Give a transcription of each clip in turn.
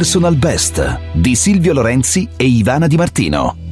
Personal Best di Silvio Lorenzi e Ivana Di Martino.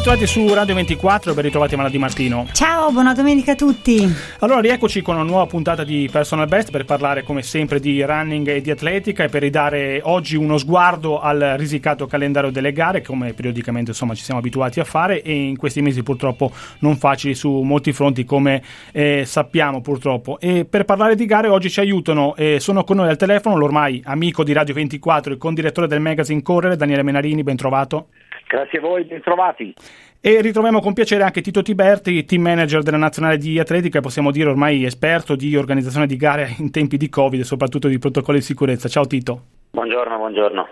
Ben ritrovati su Radio 24, ben ritrovati Mala Di Martino. Ciao, buona domenica a tutti. Allora, rieccoci con una nuova puntata di Personal Best per parlare come sempre di running e di atletica e per ridare oggi uno sguardo al risicato calendario delle gare, come periodicamente insomma ci siamo abituati a fare e in questi mesi purtroppo non facili su molti fronti come eh, sappiamo purtroppo. E per parlare di gare oggi ci aiutano, eh, sono con noi al telefono l'ormai amico di Radio 24 e condirettore del magazine Correre, Daniele Menarini, ben trovato. Grazie a voi, bentrovati. E ritroviamo con piacere anche Tito Tiberti, team manager della nazionale di atletica e possiamo dire ormai esperto di organizzazione di gare in tempi di Covid e soprattutto di protocolli di sicurezza. Ciao Tito. Buongiorno, buongiorno.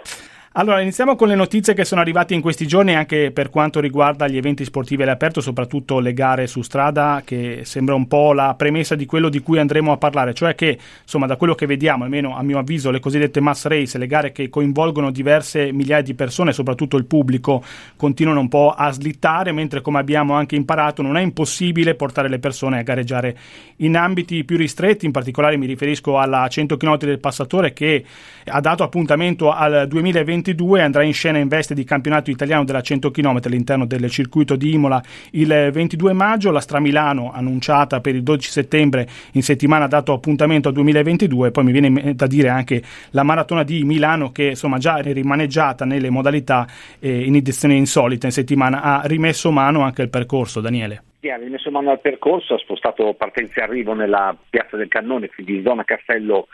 Allora, iniziamo con le notizie che sono arrivate in questi giorni anche per quanto riguarda gli eventi sportivi all'aperto, soprattutto le gare su strada, che sembra un po' la premessa di quello di cui andremo a parlare, cioè che, insomma, da quello che vediamo, almeno a mio avviso, le cosiddette mass race, le gare che coinvolgono diverse migliaia di persone, soprattutto il pubblico, continuano un po' a slittare, mentre come abbiamo anche imparato non è impossibile portare le persone a gareggiare in ambiti più ristretti, in particolare mi riferisco alla 100 km del passatore che ha dato appuntamento al 2020 2022 andrà in scena in veste di campionato italiano della 100 km all'interno del circuito di Imola il 22 maggio. La Stramilano, annunciata per il 12 settembre, in settimana dato appuntamento al 2022. Poi mi viene da dire anche la maratona di Milano, che insomma già rimaneggiata nelle modalità eh, in edizione insolita in settimana, ha rimesso mano anche al percorso. Daniele. Sì, ha rimesso mano al percorso, ha spostato partenza e arrivo nella piazza del Cannone, quindi zona Castello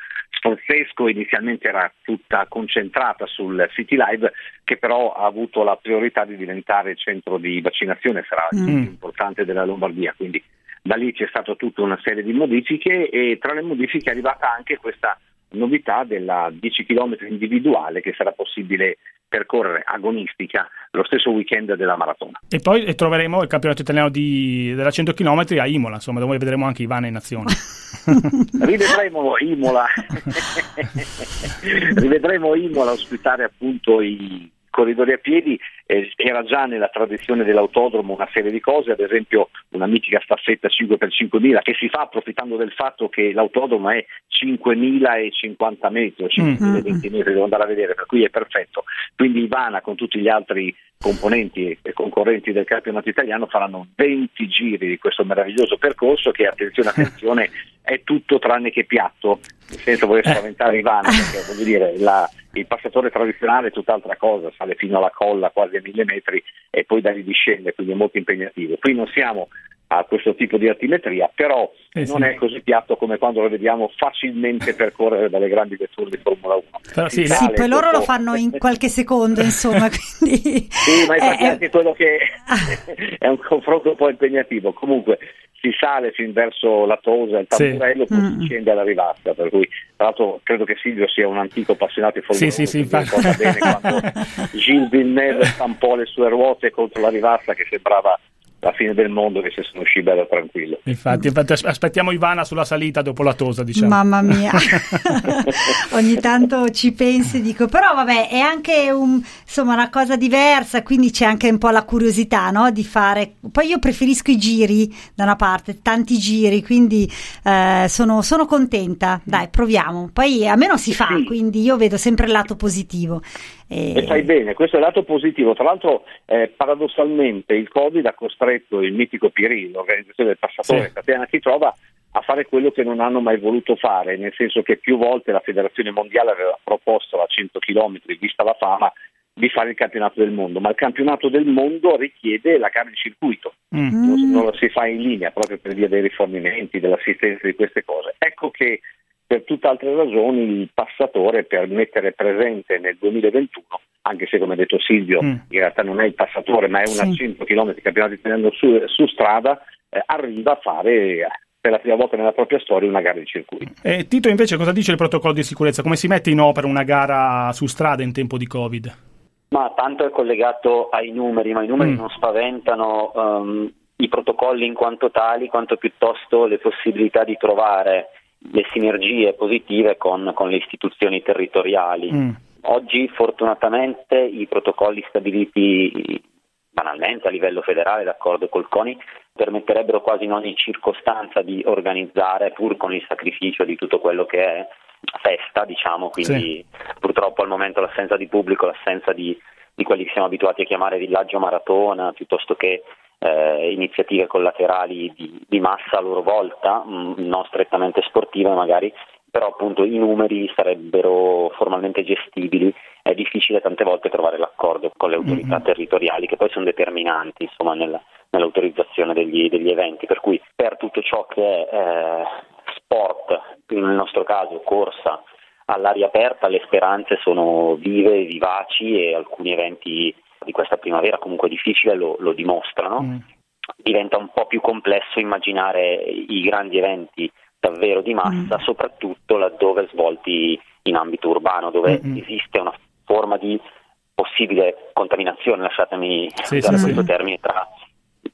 Sforzesco inizialmente era tutta concentrata sul City Live che però ha avuto la priorità di diventare centro di vaccinazione, sarà il mm. più importante della Lombardia, quindi da lì c'è stata tutta una serie di modifiche e tra le modifiche è arrivata anche questa novità della 10 km individuale che sarà possibile percorrere agonistica lo stesso weekend della maratona. E poi troveremo il campionato italiano di, della 100 km a Imola, insomma, dove vedremo anche Ivana in azione. Rivedremo Imola, rivedremo Imola ospitare appunto i corridori a piedi eh, era già nella tradizione dell'autodromo una serie di cose, ad esempio una mitica staffetta 5x5000 che si fa approfittando del fatto che l'autodromo è 5050 metri o 5020 mm-hmm. metri, devo andare a vedere, per cui è perfetto. Quindi Ivana con tutti gli altri componenti e concorrenti del campionato italiano faranno 20 giri di questo meraviglioso percorso che, attenzione, attenzione, è tutto tranne che piatto, senza voler spaventare Ivana, perché voglio dire, la, il passatore tradizionale è tutt'altra cosa, sale fino alla colla quasi a mille metri e poi da lì discende, quindi è molto impegnativo. Qui non siamo a questo tipo di altimetria, però eh non sì. è così piatto come quando lo vediamo facilmente percorrere dalle grandi vetture di Formula 1. Però sì, sì poi loro lo fanno in qualche secondo, insomma. Quindi... Sì, ma infatti è anche quello che è un confronto un po' impegnativo. Comunque si sale fin verso la Tosa, il Tamburello, sì. poi mm. si scende alla rivasta, per cui tra l'altro credo che Silvio sia un antico appassionato di Formula sì, 1, sì, sì, ricorda bene quando Gilles Villeneuve stampò le sue ruote contro la rivasta che sembrava la fine del mondo che se sono uscì bello tranquillo. Infatti, infatti, aspettiamo Ivana sulla salita dopo la tosa, diciamo. Mamma mia, ogni tanto ci pensi, dico, però vabbè, è anche un, insomma, una cosa diversa, quindi c'è anche un po' la curiosità no? di fare. Poi io preferisco i giri da una parte, tanti giri, quindi eh, sono, sono, contenta. Dai, proviamo. Poi a me non si fa, sì. quindi io vedo sempre il lato positivo. E... e fai bene, questo è il lato positivo. Tra l'altro, eh, paradossalmente, il Covid ha costretto il mitico Pirì, l'organizzazione del passatore sì. Catena si trova a fare quello che non hanno mai voluto fare, nel senso che più volte la Federazione Mondiale aveva proposto a 100 km, vista la fama, di fare il campionato del mondo, ma il campionato del mondo richiede la gara di circuito, mm. non, non lo si fa in linea proprio per via dei rifornimenti, dell'assistenza di queste cose. Ecco che per tutt'altre ragioni il passatore per mettere presente nel 2021, anche se come ha detto Silvio mm. in realtà non è il passatore ma è una sì. 100 km campionato italiano su, su strada, eh, arriva a fare per la prima volta nella propria storia una gara di circuito. E Tito invece cosa dice il protocollo di sicurezza? Come si mette in opera una gara su strada in tempo di Covid? Ma tanto è collegato ai numeri, ma i numeri mm. non spaventano um, i protocolli in quanto tali, quanto piuttosto le possibilità di trovare le sinergie positive con, con le istituzioni territoriali. Mm. Oggi fortunatamente i protocolli stabiliti banalmente a livello federale, d'accordo col CONI, permetterebbero quasi in ogni circostanza di organizzare, pur con il sacrificio di tutto quello che è, festa, diciamo, quindi sì. purtroppo al momento l'assenza di pubblico, l'assenza di, di quelli che siamo abituati a chiamare villaggio maratona, piuttosto che eh, iniziative collaterali di, di, massa a loro volta, mh, non strettamente sportive magari, però appunto i numeri sarebbero formalmente gestibili, è difficile tante volte trovare l'accordo con le autorità mm-hmm. territoriali che poi sono determinanti insomma, nella, nell'autorizzazione degli, degli, eventi, per cui per tutto ciò che è eh, sport, nel nostro caso corsa all'aria aperta, le speranze sono vive, vivaci e alcuni eventi di questa primavera comunque difficile lo, lo dimostrano. Mm. Diventa un po' più complesso immaginare i grandi eventi davvero di massa, mm. soprattutto laddove svolti in ambito urbano, dove mm-hmm. esiste una forma di possibile contaminazione, lasciatemi sì, usare sì, questo sì. termine, tra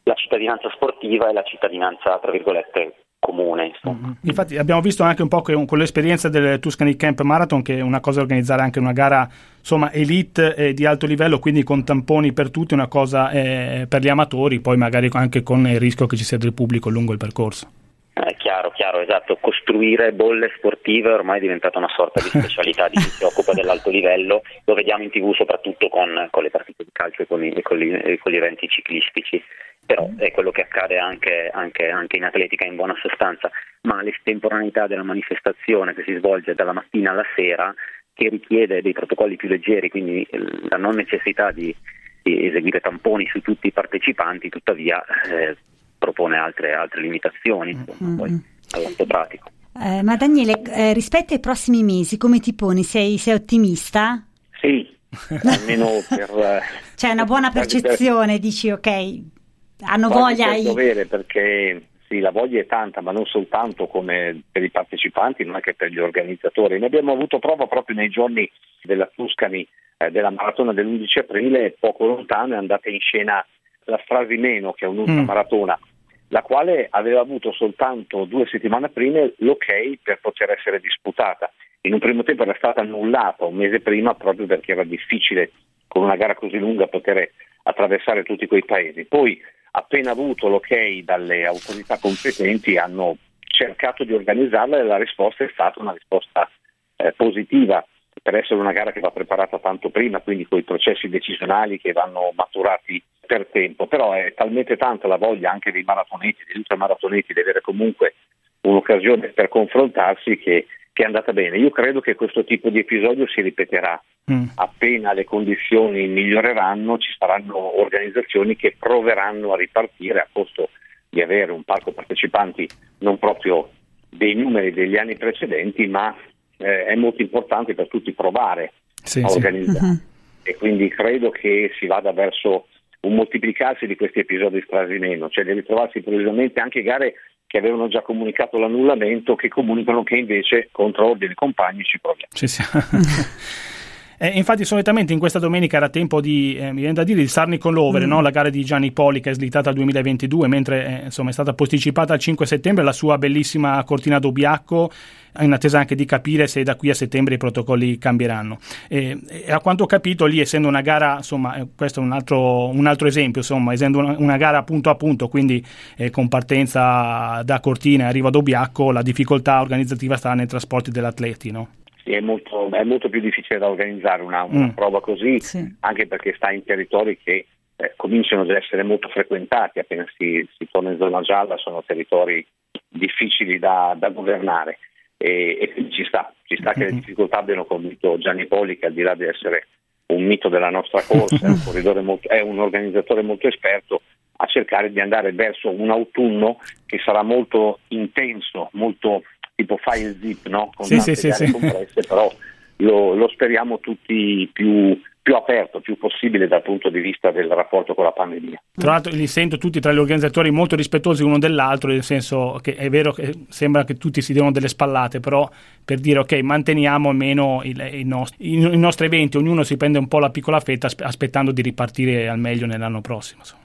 la cittadinanza sportiva e la cittadinanza, tra virgolette, comune. Mm-hmm. Infatti abbiamo visto anche un po' che con l'esperienza del Tuscany Camp Marathon che è una cosa organizzare anche una gara insomma elite eh, di alto livello, quindi con tamponi per tutti, una cosa eh, per gli amatori, poi magari anche con il rischio che ci sia del pubblico lungo il percorso. Eh, chiaro, chiaro, esatto. Costruire bolle sportive ormai è diventata una sorta di specialità di chi si occupa dell'alto livello. Lo vediamo in tv soprattutto con, con le partite di calcio e con, i, con, gli, con, gli, eventi ciclistici. Però è quello che accade anche, anche, anche in atletica in buona sostanza. Ma l'estemporaneità della manifestazione che si svolge dalla mattina alla sera, che richiede dei protocolli più leggeri, quindi la non necessità di, di eseguire tamponi su tutti i partecipanti, tuttavia eh, propone altre, altre limitazioni insomma, mm-hmm. poi all'atto pratico. Eh, ma Daniele, eh, rispetto ai prossimi mesi, come ti poni? Sei, sei ottimista? Sì, almeno per... Eh, C'è una buona percezione, per... dici ok, hanno voglia... È dovere perché sì, la voglia è tanta, ma non soltanto come per i partecipanti, ma anche per gli organizzatori. Ne abbiamo avuto prova proprio nei giorni della Tuscany, eh, della maratona dell'11 aprile, poco lontano è andata in scena la Strasimeno, che è un'ultramaratona, mm. la quale aveva avuto soltanto due settimane prima l'ok per poter essere disputata. In un primo tempo era stata annullata un mese prima proprio perché era difficile con una gara così lunga poter attraversare tutti quei paesi. Poi, appena avuto l'ok dalle autorità competenti, hanno cercato di organizzarla e la risposta è stata una risposta eh, positiva. Per essere una gara che va preparata tanto prima, quindi con i processi decisionali che vanno maturati per tempo, però è talmente tanta la voglia anche dei maratoneti, degli ultramaratoneti di avere comunque un'occasione per confrontarsi che, che, è andata bene. Io credo che questo tipo di episodio si ripeterà. Mm. Appena le condizioni miglioreranno ci saranno organizzazioni che proveranno a ripartire a costo di avere un parco partecipanti non proprio dei numeri degli anni precedenti, ma eh, è molto importante per tutti provare sì, a organizzare. Sì. Uh-huh. E quindi credo che si vada verso un moltiplicarsi di questi episodi strasimeno, cioè di ritrovarsi improvvisamente anche gare che avevano già comunicato l'annullamento, che comunicano che invece contro ordine compagni ci proviamo. Ci siamo. Eh, infatti, solitamente in questa domenica era tempo di, eh, mi viene da dire, di Sarnicon Lovere, mm. no? la gara di Gianni Poli che è slittata al 2022, mentre eh, insomma, è stata posticipata al 5 settembre la sua bellissima Cortina d'Obiacco, in attesa anche di capire se da qui a settembre i protocolli cambieranno. E, e a quanto ho capito, lì essendo una gara, insomma, eh, questo è un altro, un altro esempio, insomma, essendo una, una, gara punto a punto, quindi eh, con partenza da Cortina e arrivo ad Obiacco, la difficoltà organizzativa sta nei trasporti degli atleti, no? Sì, è molto, è molto, più difficile da organizzare una, una mm. prova così, sì. anche perché sta in territori che eh, cominciano ad essere molto frequentati, appena si, si, torna in zona gialla sono territori difficili da, da governare e, e, ci sta, ci sta mm-hmm. che le mm-hmm. difficoltà abbiano convinto Gianni Poli che al di là di essere un mito della nostra corsa, è un, molto, è un organizzatore molto esperto, a cercare di andare verso un autunno che sarà molto intenso, molto tipo file zip, no? con sì, tante sì, sì, compresse, però lo, lo speriamo tutti più, più aperto, più possibile dal punto di vista del rapporto con la pandemia. Tra l'altro li sento tutti tra gli organizzatori molto rispettosi uno dell'altro, nel senso che è vero che sembra che tutti si diano delle spallate, però per dire ok, manteniamo almeno il, il nostri, i, i, nostri eventi, ognuno si prende un po' la piccola fetta aspettando di ripartire al meglio nell'anno prossimo. Insomma.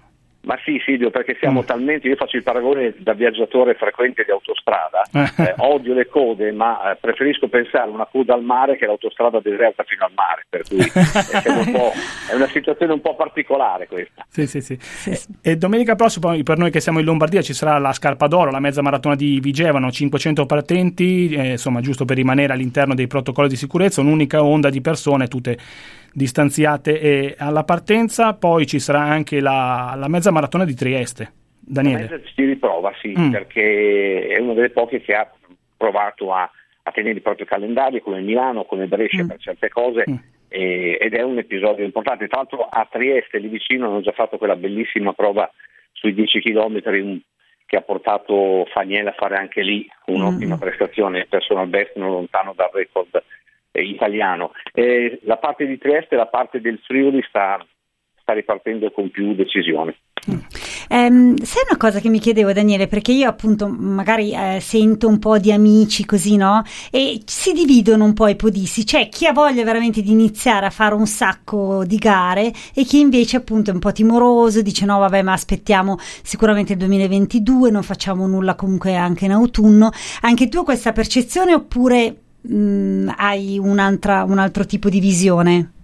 Ma sì Silvio, perché siamo mm. talmente, io faccio il paragone da viaggiatore frequente di autostrada, eh, odio le code, ma eh, preferisco pensare a una coda al mare che l'autostrada deserta fino al mare, per cui un è una situazione un po' particolare questa. Sì, sì, sì. E domenica prossima, per noi che siamo in Lombardia, ci sarà la Scarpa d'Oro, la mezza maratona di Vigevano, 500 partenti, eh, insomma giusto per rimanere all'interno dei protocolli di sicurezza, un'unica onda di persone, tutte distanziate e alla partenza, poi ci sarà anche la, la mezza maratona di Trieste. Daniele. Si riprova, sì, mm. perché è una delle poche che ha provato a, a tenere il proprio calendario, come Milano, come Brescia mm. per certe cose. Mm. E, ed è un episodio importante. Tra l'altro a Trieste, lì vicino, hanno già fatto quella bellissima prova sui 10 km che ha portato Fagnella a fare anche lì un'ottima mm. prestazione, personal best non lontano dal record italiano. Eh, la parte di Trieste e la parte del Friuli sta, sta ripartendo con più decisione. Um, sai una cosa che mi chiedevo Daniele, perché io appunto magari eh, sento un po' di amici così, no? E si dividono un po' i podisti, c'è chi ha voglia veramente di iniziare a fare un sacco di gare e chi invece appunto è un po' timoroso, dice no vabbè ma aspettiamo sicuramente il 2022, non facciamo nulla comunque anche in autunno. Anche tu hai questa percezione oppure mh, mm, hai un altro tipo di visione?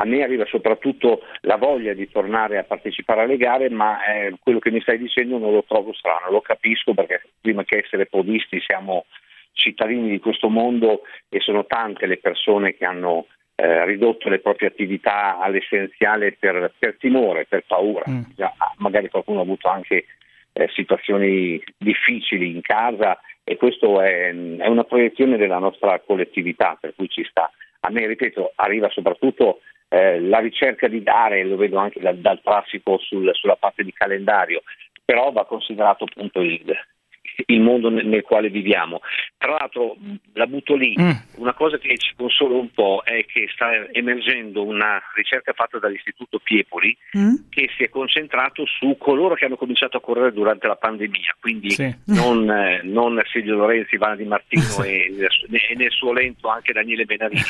A me arriva soprattutto la voglia di tornare a partecipare alle gare, ma eh, quello che mi stai dicendo non lo trovo strano, lo capisco perché prima che essere podisti siamo cittadini di questo mondo e sono tante le persone che hanno eh, ridotto le proprie attività all'essenziale per, per timore, per paura. Mm. Già, magari qualcuno ha avuto anche eh, situazioni difficili in casa e questo è, è, una proiezione della nostra collettività, per cui ci sta. A me, ripeto, arriva soprattutto eh, la ricerca di dare, lo vedo anche dal, dal traffico sul, sulla parte di calendario, però va considerato appunto il, il mondo nel, nel, quale viviamo. Tra l'altro, la butto lì, mm. una cosa che ci consola un po' è che sta emergendo una ricerca fatta dall'Istituto Piepoli mm. che si è concentrato su coloro che hanno cominciato a correre durante la pandemia, quindi sì. non, eh, non, Silvio Lorenzi, Ivana Di Martino e, e, nel suo lento anche Daniele Benarini.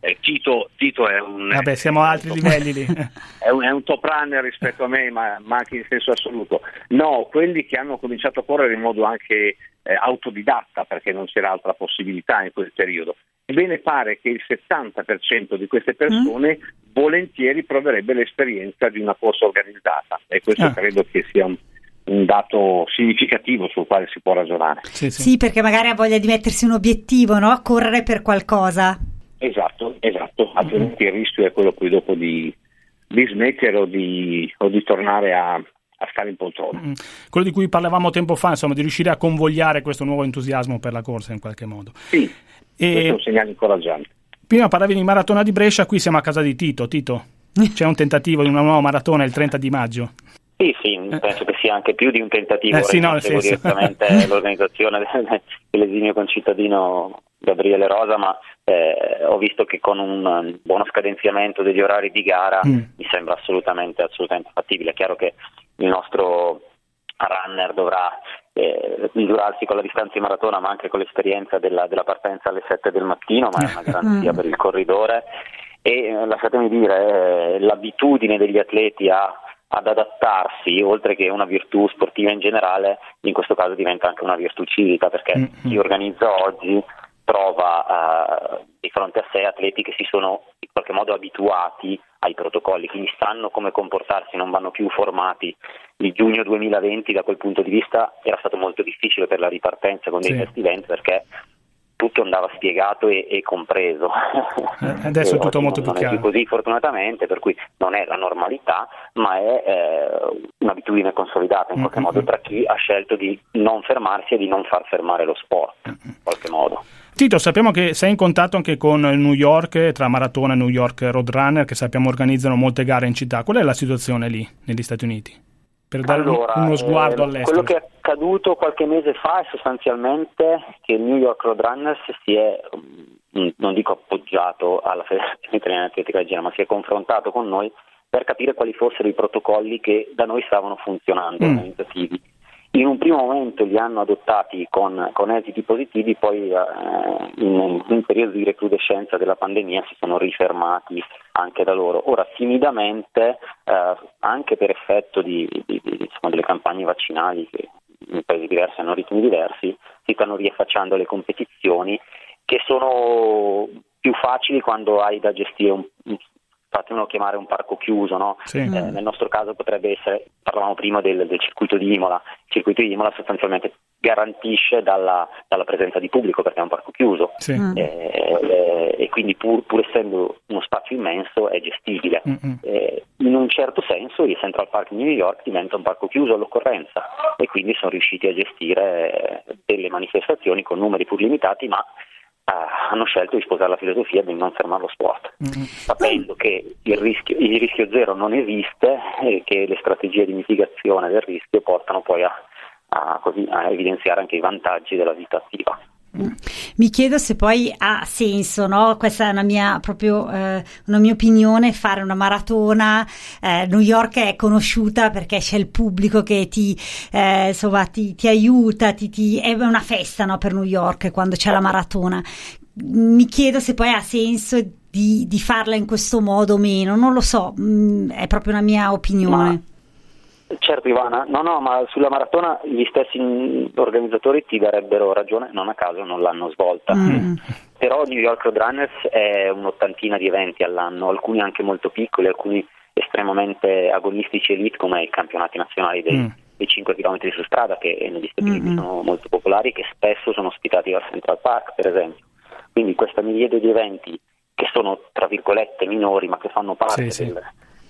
Eh, Tito, Tito, è un... Vabbè, siamo a altri livelli lì. È un, è un, top runner rispetto a me, ma, ma anche in senso assoluto. No, quelli che hanno cominciato a correre in modo anche eh, autodidatta perché non c'era altra possibilità in quel periodo. Ebbene pare che il 70% di queste persone mm. volentieri proverebbe l'esperienza di una corsa organizzata e questo ah. credo che sia un, un dato significativo sul quale si può ragionare. Sì, sì. sì, perché magari ha voglia di mettersi un obiettivo, no? correre per qualcosa. Esatto, esatto, altrimenti il rischio è quello poi dopo di, di smettere o di, o di tornare a, a stare in poltrona. Mm. Quello di cui parlavamo tempo fa, insomma, di riuscire a convogliare questo nuovo entusiasmo per la corsa in qualche modo. Sì, e... questo è un segnale incoraggiante. Prima parlavi di maratona di Brescia, qui siamo a casa di Tito. Tito, c'è un tentativo di una nuova maratona il 30 di maggio. Sì, sì, penso che sia anche più di un tentativo. Eh, sì, no, direttamente l'organizzazione dell'esimio concittadino Gabriele Rosa, ma eh, ho visto che con un buono scadenziamento degli orari di gara mm. mi sembra assolutamente, assolutamente fattibile. È chiaro che il nostro runner dovrà eh, misurarsi con la distanza in maratona ma anche con l'esperienza della, della partenza alle 7 del mattino, ma è una garanzia per il corridore e eh, lasciatemi dire eh, l'abitudine degli atleti a, ad adattarsi, oltre che una virtù sportiva in generale, in questo caso diventa anche una virtù civica perché mm-hmm. chi organizza oggi trova eh, di fronte a sé atleti che si sono in qualche modo abituati ai protocolli, quindi sanno come comportarsi, non vanno più formati. Il giugno 2020 da quel punto di vista era stato molto difficile per la ripartenza con dei sì. test event perché tutto andava spiegato e, e compreso. Eh, adesso è tutto molto più chiaro. È più così fortunatamente, per cui non è la normalità, ma è eh, un'abitudine consolidata in qualche mm-hmm. modo tra chi ha scelto di non fermarsi e di non far fermare lo sport, in qualche modo. Tito, sappiamo che sei in contatto anche con New York, tra Maratona e New York Roadrunner, che sappiamo organizzano molte gare in città. Qual è la situazione lì, negli Stati Uniti? Per dare allora, uno sguardo eh, all'estero. Quello che è accaduto qualche mese fa è sostanzialmente che il New York Roadrunners si è, mm, non dico appoggiato alla Federazione Italiana di Atletica Leggera, ma si è confrontato con noi per capire quali fossero i protocolli che da noi stavano funzionando, mm. organizzativi in un primo momento li hanno adottati con, con esiti positivi, poi eh, in, in periodo di recrudescenza della pandemia si sono rifermati anche da loro. Ora timidamente, eh, anche per effetto di, di, di, insomma, delle campagne vaccinali che in paesi diversi hanno ritmi diversi, si stanno riaffacciando le competizioni che sono più facili quando hai da gestire un, fatemelo chiamare un parco chiuso, no? Sì. eh, nel nostro caso potrebbe essere, parlavamo prima del, del, circuito di Imola, il circuito di Imola sostanzialmente garantisce dalla, dalla presenza di pubblico perché è un parco chiuso Sì. Mm. eh, eh, e quindi pur, pur, essendo uno spazio immenso è gestibile. Mm-mm. Eh, in un certo senso il Central Park di New York diventa un parco chiuso all'occorrenza e quindi sono riusciti a gestire eh, delle manifestazioni con numeri pur limitati ma eh, hanno scelto di sposare la filosofia di non fermare lo sport, Mm-mm. sapendo che il rischio, il rischio zero non esiste e che le strategie di mitigazione del rischio portano poi a, a, così, a evidenziare anche i vantaggi della vita attiva. Mi chiedo se poi ha senso, no? Questa è una mia, proprio, eh, una mia opinione, fare una maratona. Eh, New York è conosciuta perché c'è il pubblico che ti, eh, insomma, ti, ti aiuta, ti, ti- è una festa no, per New York quando c'è la maratona. Mi chiedo se poi ha senso di, di farla in questo modo o meno, non lo so, mm, è proprio una mia opinione. Certo Ivana, no no, ma sulla maratona gli stessi mm, organizzatori ti darebbero ragione, non a caso non l'hanno svolta. Mm. Però New York Roadrunners è un'ottantina di eventi all'anno, alcuni anche molto piccoli, alcuni estremamente agonistici elite come i campionati nazionali dei, Mm. dei 5 km su strada che negli Stati Uniti Mm-mm. sono molto popolari e che spesso sono ospitati al Central Park per esempio. Quindi questa miriade di eventi che sono tra virgolette minori ma che fanno parte Sì, sì.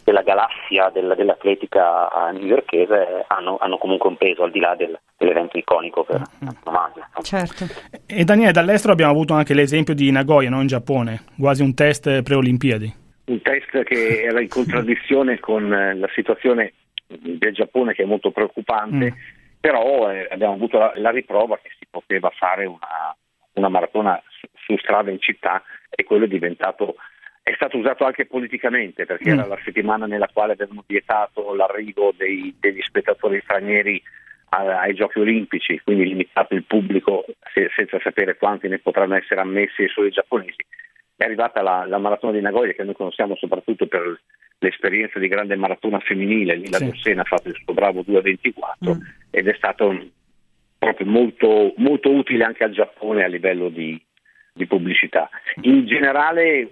Del- della galassia del- dell'atletica newyorkese hanno, hanno comunque un peso al di là del- dell'evento iconico per antonomasia. Certo. E Daniele, dall'estero abbiamo avuto anche l'esempio di Nagoya, no? in Giappone, quasi un test pre-Olimpiadi. un test che era in contraddizione con eh, la situazione del Giappone che è molto preoccupante, Mm. però eh, abbiamo avuto la, la riprova che si poteva fare una, una maratona su, su strada in città e quello è diventato è stato usato anche politicamente perché Mm. era la settimana nella quale avevano vietato l'arrivo dei- degli spettatori stranieri a- ai giochi olimpici, quindi limitato il pubblico se- senza sapere quanti ne potranno essere ammessi solo i giapponesi. È arrivata la, la maratona di Nagoya che noi conosciamo soprattutto per l'esperienza di grande maratona femminile, lì la Sì. Dossena ha fatto il suo bravo 2.24 Mm. ed è stato proprio molto, molto utile anche al Giappone a livello di, di pubblicità. In generale,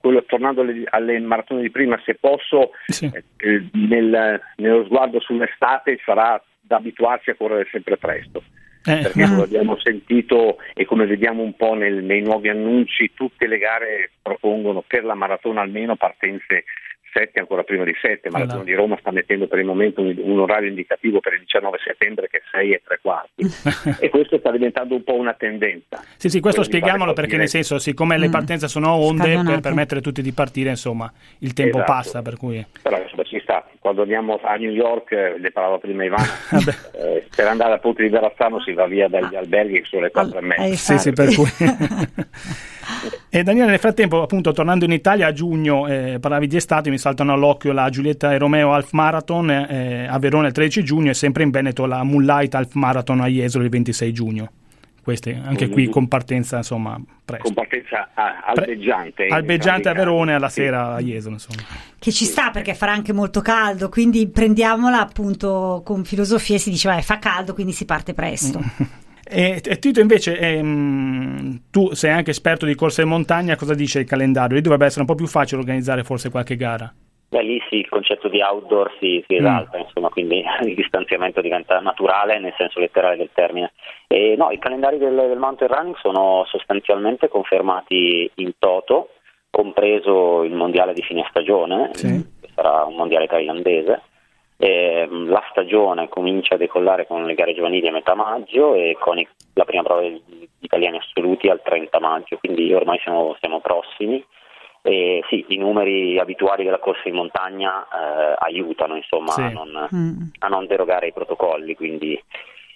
quello, tornando alle, alle maratone di prima, se posso, Sì. eh, nel- nello sguardo sull'estate sarà da abituarsi a correre sempre presto. Eh, Perché come abbiamo sentito e come vediamo un po' nel- nei nuovi annunci, tutte le gare propongono per la maratona almeno partenze 7 ancora prima di 7. Maratona Esatto. di Roma sta mettendo per il momento un, un orario indicativo per il 19 settembre che è 6 e 3 quarti. e questo sta diventando un po' una tendenza. Sì, sì, questo Quello spieghiamolo perché nel senso, siccome le Mm. partenze sono onde, per Scaglionate. permettere a tutti di partire, insomma, il tempo Esatto. passa, per cui... Però insomma ci sta, quando andiamo a New York, eh, ne parlava prima Ivana, Vabbè. eh, per andare al punto di Verrazzano si va via dagli alberghi che sono le 4 e mezza. Eh, Sì, sì, per cui... e Daniele, nel frattempo, appunto, tornando in Italia a giugno, eh, parlavi di estate, mi saltano all'occhio la Giulietta e Romeo Half Marathon eh, a Verona il 13 giugno e sempre in Veneto la Moonlight Half Marathon a Jesolo il 26 giugno. Queste, anche qui con partenza, insomma, presto. Con partenza ah, Pre- albeggiante. albeggiante a entrambi i Verona e alla casi. sera a Jesolo, insomma. Che ci sta perché farà anche molto caldo, quindi prendiamola appunto con filosofia e si dice, vabbè, fa caldo, quindi si parte presto. E, e Tito invece, ehm, tu sei anche esperto di corsa in montagna, cosa dice il calendario? Lì dovrebbe essere un po' più facile organizzare forse qualche gara. Beh, lì sì, il concetto di outdoor si, si esalta, insomma, quindi il distanziamento diventa naturale nel senso letterale del termine. E no, i calendari del, del mountain running sono sostanzialmente confermati in toto, compreso il mondiale di fine stagione, Sì. che sarà un mondiale thailandese. E, mh, la stagione comincia a decollare con le gare giovanili a metà maggio e con i- la prima prova degli italiani assoluti al 30 maggio, quindi ormai siamo, siamo prossimi. E sì, i numeri abituali della corsa in montagna eh, aiutano insomma Sì. a, non, Mm. a non derogare ai protocolli, quindi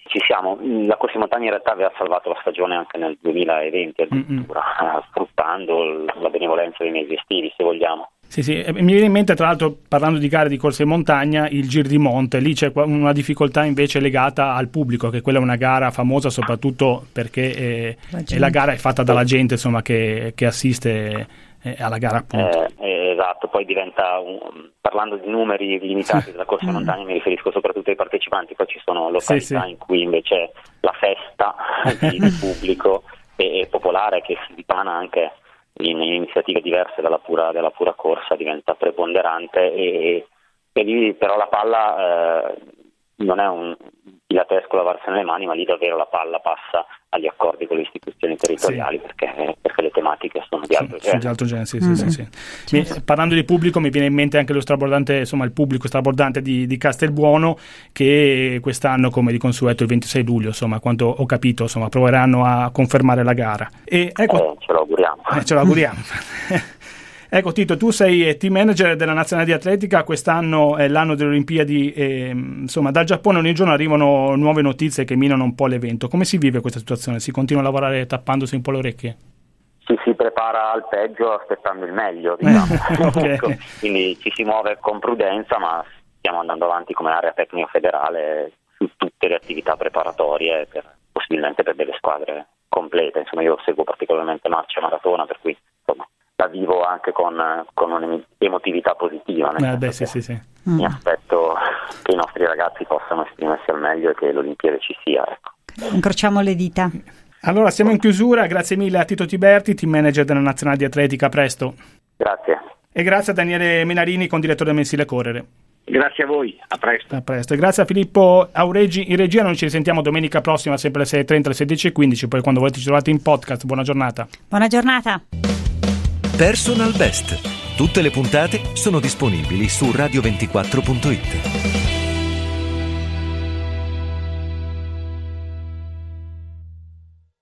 ci siamo. La corsa in montagna in realtà aveva salvato la stagione anche nel 2020 addirittura, Mm-mm. sfruttando la benevolenza dei mesi estivi, se vogliamo. Sì, sì, mi viene in mente tra l'altro parlando di gare di corsa in montagna il Gir di Monte, lì c'è una difficoltà invece legata al pubblico, che quella è una gara famosa soprattutto perché eh, la, la, gara è fatta dalla gente insomma, che, che assiste eh, alla gara appunto. Eh, esatto, poi diventa, un, parlando di numeri limitati della corsa in mm. montagna mi riferisco soprattutto ai partecipanti, poi ci sono località sì, sì. in cui invece la festa di, di pubblico è, è popolare che si dipana anche in iniziative diverse dalla pura, dalla pura corsa diventa preponderante e, e, lì però la palla eh, non è un pilatesco lavarsene le mani, ma lì davvero la palla passa agli accordi con le istituzioni territoriali sì. perché, perché, le tematiche sono di altro sì, genere. Di altro genere sì, mm. sì, sì, certo. mi, parlando di pubblico mi viene in mente anche lo strabordante, insomma il pubblico strabordante di, di, Castelbuono che quest'anno come di consueto il 26 luglio, insomma quanto ho capito, insomma proveranno a confermare la gara. E, ecco, eh, ce lo auguriamo. Eh, ce lo auguriamo. Ecco Tito, tu sei team manager della nazionale di atletica, quest'anno è l'anno delle Olimpiadi e insomma dal Giappone ogni giorno arrivano nuove notizie che minano un po' l'evento. Come si vive questa situazione? Si continua a lavorare tappandosi un po' le orecchie? Ci si prepara al peggio aspettando il meglio, diciamo. okay. ecco, quindi ci si muove con prudenza, ma stiamo andando avanti come area tecnica federale su tutte le attività preparatorie, per, possibilmente per delle squadre complete. Insomma, io seguo particolarmente marcia maratona, per cui la vivo anche con, con un'emotività positiva. Eh beh, sì, sì, sì. Mi mm. aspetto che i nostri ragazzi possano esprimersi al meglio e che l'Olimpiade ci sia. Ecco. Incrociamo le dita. Allora, siamo in chiusura. Grazie mille a Tito Tiberti, team manager della Nazionale di Atletica. A presto. Grazie. E grazie a Daniele Menarini, condirettore del mensile Correre. Grazie a voi, a presto. A presto. E grazie a Filippo Auregi in regia. Noi ci risentiamo domenica prossima, sempre alle 6.30, alle 16.15. Poi quando volete ci trovate in podcast. Buona giornata. Buona giornata. Personal Best. Tutte le puntate sono disponibili su radio24.it.